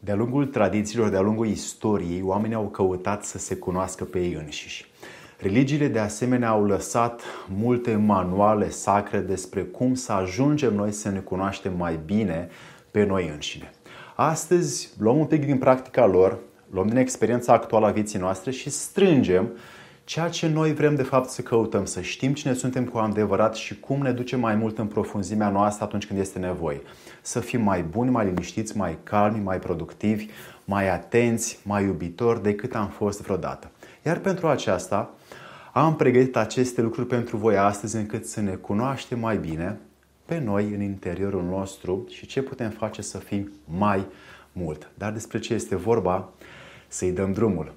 De-a lungul tradițiilor, de-a lungul istoriei, oamenii au căutat să se cunoască pe ei înșiși. Religiile, de asemenea, au lăsat multe manuale sacre despre cum să ajungem noi să ne cunoaștem mai bine pe noi înșine. Astăzi luăm un pic din practica lor, luăm din experiența actuală a vieții noastre și strângem ceea ce noi vrem de fapt să căutăm, să știm cine suntem cu adevărat și cum ne ducem mai mult în profunzimea noastră atunci când este nevoie. Să fim mai buni, mai liniștiți, mai calmi, mai productivi, mai atenți, mai iubitori decât am fost vreodată. Iar pentru aceasta am pregătit aceste lucruri pentru voi astăzi încât să ne cunoaștem mai bine pe noi în interiorul nostru și ce putem face să fim mai mult. Dar despre ce este vorba, să-i dăm drumul.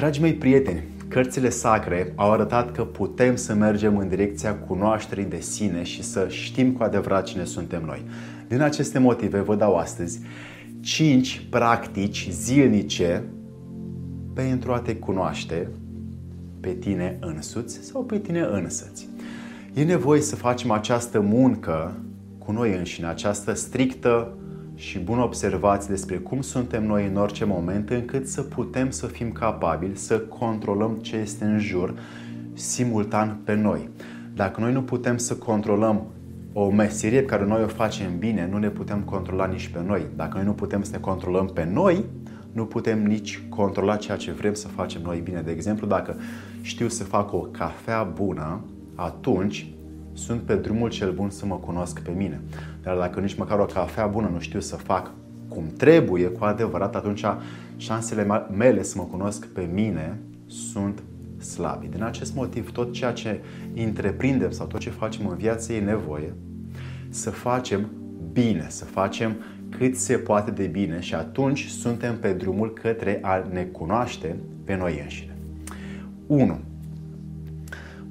Dragii mei prieteni, cărțile sacre au arătat că putem să mergem în direcția cunoașterii de sine și să știm cu adevărat cine suntem noi. Din aceste motive vă dau astăzi 5 practici zilnice pentru a te cunoaște pe tine însuți sau pe tine însăți. E nevoie să facem această muncă cu noi înșine, această strictă și bună observație despre cum suntem noi în orice moment, încât să putem să fim capabili să controlăm ce este în jur simultan pe noi. Dacă noi nu putem să controlăm o meserie pe care noi o facem bine, nu ne putem controla nici pe noi. Dacă noi nu putem să ne controlăm pe noi, nu putem nici controla ceea ce vrem să facem noi bine. De exemplu, dacă știu să fac o cafea bună, atunci sunt pe drumul cel bun să mă cunosc pe mine. Dar dacă nici măcar o cafea bună nu știu să fac cum trebuie, cu adevărat, atunci șansele mele să mă cunosc pe mine sunt slabi. Din acest motiv, tot ceea ce întreprindem sau tot ce facem în viață e nevoie să facem bine, să facem cât se poate de bine și atunci suntem pe drumul către a ne cunoaște pe noi înșine. 1.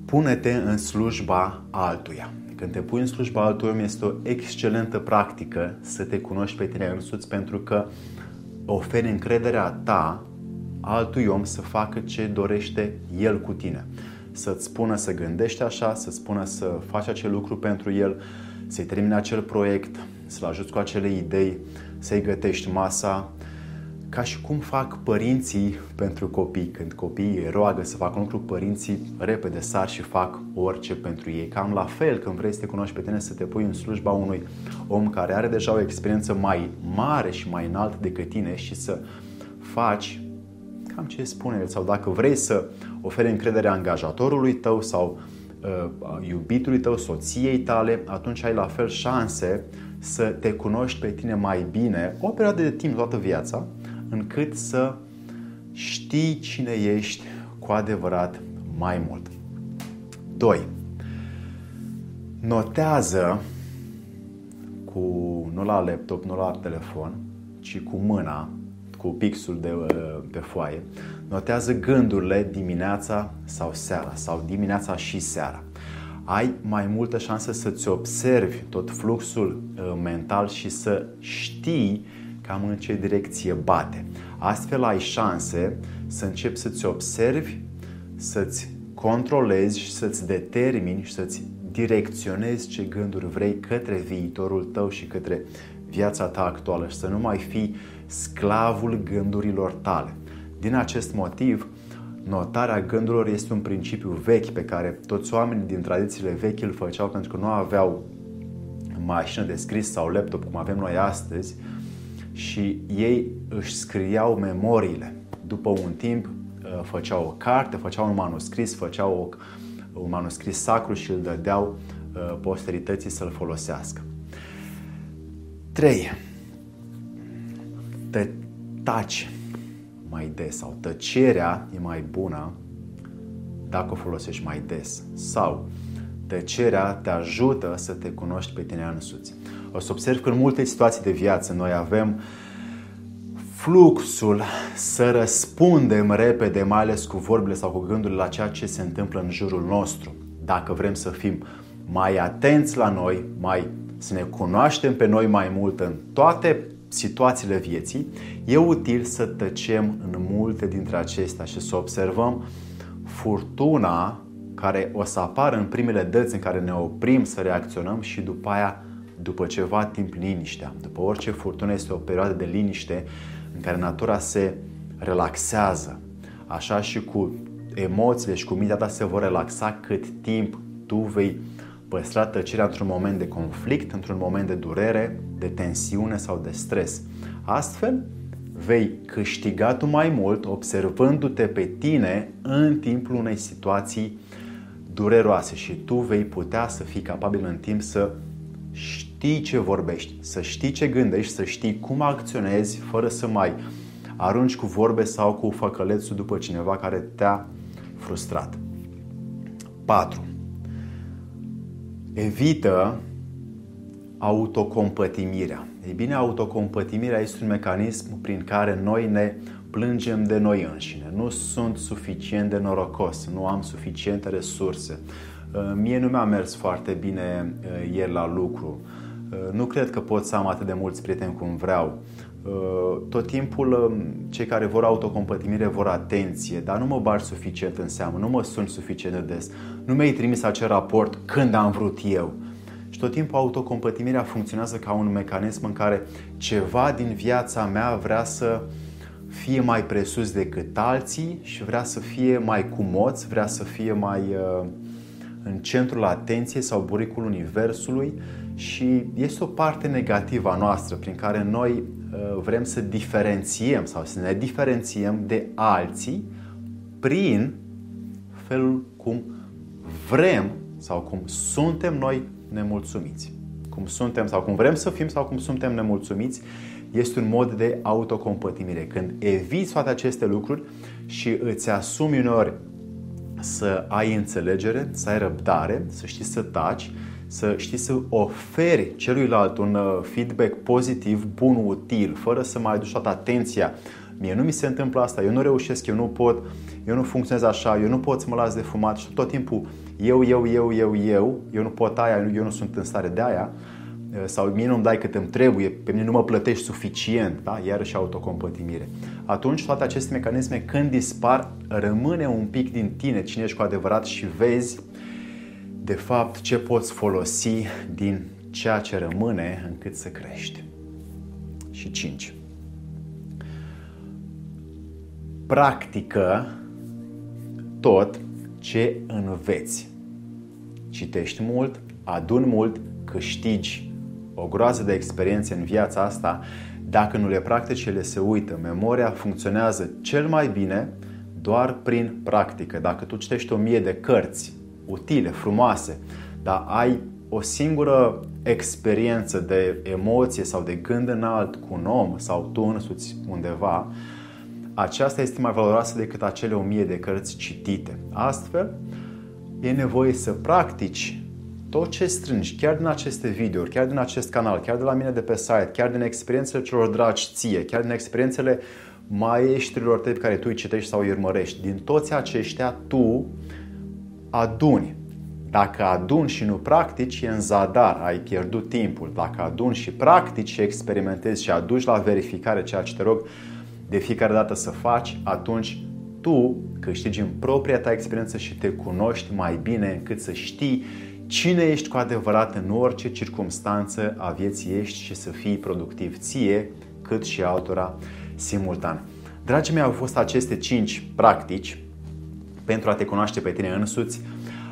Pune-te în slujba altuia. Când te pui în slujba altuia, este o excelentă practică să te cunoști pe tine însuți pentru că oferi încrederea ta altui om să facă ce dorește el cu tine. Să-ți spună să gândești așa, să-ți spună să faci acel lucru pentru el, să-i termine acel proiect, să-l ajuți cu acele idei, să-i gătești masa, ca și cum fac părinții pentru copii. Când copiii roagă să facă un lucru, părinții repede sar și fac orice pentru ei. Cam la fel când vrei să te cunoști pe tine, să te pui în slujba unui om care are deja o experiență mai mare și mai înaltă decât tine și să faci cam ce spune el. Sau dacă vrei să oferi încredere angajatorului tău sau uh, iubitului tău, soției tale, atunci ai la fel șanse să te cunoști pe tine mai bine o perioadă de timp toată viața, încât să știi cine ești cu adevărat mai mult. 2. Notează cu, nu la laptop, nu la telefon, ci cu mâna, cu pixul de pe foaie, notează gândurile dimineața sau seara sau dimineața și seara. Ai mai multă șansă să-ți observi tot fluxul uh, mental și să știi cam în ce direcție bate. Astfel ai șanse să începi să-ți observi, să-ți controlezi și să-ți determini și să-ți direcționezi ce gânduri vrei către viitorul tău și către viața ta actuală și să nu mai fii sclavul gândurilor tale. Din acest motiv, notarea gândurilor este un principiu vechi pe care toți oamenii din tradițiile vechi îl făceau pentru că nu aveau mașină de scris sau laptop cum avem noi astăzi și ei își scriau memoriile. După un timp uh, făceau o carte, făceau un manuscris, făceau o, un manuscris sacru și îl dădeau uh, posterității să-l folosească. 3. Te taci mai des sau tăcerea e mai bună dacă o folosești mai des sau tăcerea te ajută să te cunoști pe tine însuți. O să observ că în multe situații de viață noi avem fluxul să răspundem repede, mai ales cu vorbile sau cu gândurile la ceea ce se întâmplă în jurul nostru. Dacă vrem să fim mai atenți la noi, mai să ne cunoaștem pe noi mai mult în toate situațiile vieții, e util să tăcem în multe dintre acestea și să observăm furtuna care o să apară în primele dăți în care ne oprim să reacționăm și după aia, după ceva timp, liniștea. După orice furtună este o perioadă de liniște în care natura se relaxează. Așa și cu emoțiile și cu mintea ta se vor relaxa cât timp tu vei păstra tăcerea într-un moment de conflict, într-un moment de durere, de tensiune sau de stres. Astfel, vei câștiga tu mai mult observându-te pe tine în timpul unei situații dureroase și tu vei putea să fii capabil în timp să știi ce vorbești, să știi ce gândești, să știi cum acționezi fără să mai arunci cu vorbe sau cu făcălețul după cineva care te-a frustrat. 4. Evită autocompătimirea. Ei bine, autocompătimirea este un mecanism prin care noi ne plângem de noi înșine. Nu sunt suficient de norocos, nu am suficiente resurse. Uh, mie nu mi-a mers foarte bine uh, ieri la lucru. Uh, nu cred că pot să am atât de mulți prieteni cum vreau. Tot timpul um, cei care vor autocompătimire vor atenție, dar nu mă bar suficient în seamă, nu mă sun suficient de des, nu mi-ai trimis acel raport când am vrut eu. Și tot timpul autocompătimirea funcționează ca un mecanism în care ceva din viața mea vrea să fie mai presus decât alții și vrea să fie mai cumoț, vrea să fie mai uh, în centrul atenției sau buricul universului și este o parte negativă a noastră prin care noi uh, vrem să diferențiem sau să ne diferențiem de alții prin felul cum vrem sau cum suntem noi nemulțumiți. Cum suntem sau cum vrem să fim sau cum suntem nemulțumiți este un mod de autocompătimire. Când eviți toate aceste lucruri și îți asumi uneori să ai înțelegere, să ai răbdare, să știi să taci, să știi să oferi celuilalt un uh, feedback pozitiv, bun, util, fără să mai aduci toată atenția. Mie nu mi se întâmplă asta, eu nu reușesc, eu nu pot, eu nu funcționez așa, eu nu pot să mă las de fumat și tot timpul eu, eu, eu, eu, eu, eu nu pot aia, eu nu sunt în stare de aia, uh, sau mie nu-mi dai cât îmi trebuie, pe mine nu mă plătești suficient, da? iarăși autocompătimire. Atunci toate aceste mecanisme când dispar, rămâne un pic din tine cine ești cu adevărat și vezi de fapt ce poți folosi din ceea ce rămâne încât să crești. Și 5. Practică tot ce înveți. Citești mult, adun mult, câștigi o groază de experiențe în viața asta. Dacă nu le practici, ele se uită. Memoria funcționează cel mai bine doar prin practică. Dacă tu citești o mie de cărți utile, frumoase, dar ai o singură experiență de emoție sau de gând înalt cu un om sau tu însuți undeva, aceasta este mai valoroasă decât acele o mie de cărți citite. Astfel, e nevoie să practici tot ce strângi, chiar din aceste videouri, chiar din acest canal, chiar de la mine de pe site, chiar din experiențele celor dragi ție, chiar din experiențele maestrilor tăi pe care tu îi citești sau îi urmărești, din toți aceștia tu aduni. Dacă aduni și nu practici, e în zadar, ai pierdut timpul. Dacă aduni și practici și experimentezi și aduci la verificare ceea ce te rog de fiecare dată să faci, atunci tu câștigi în propria ta experiență și te cunoști mai bine încât să știi cine ești cu adevărat în orice circunstanță a vieții ești și să fii productiv ție cât și altora simultan. Dragii mei, au fost aceste 5 practici pentru a te cunoaște pe tine însuți.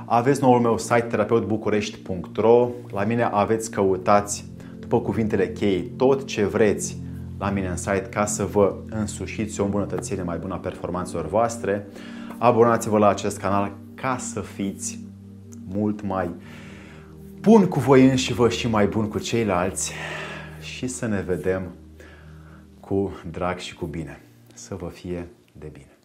Aveți noul meu site terapeutbucurești.ro La mine aveți căutați după cuvintele cheie tot ce vreți la mine în site ca să vă însușiți o îmbunătățire mai bună a performanțelor voastre. Abonați-vă la acest canal ca să fiți mult mai bun cu voi înși vă și mai bun cu ceilalți și să ne vedem cu drag și cu bine. Să vă fie de bine.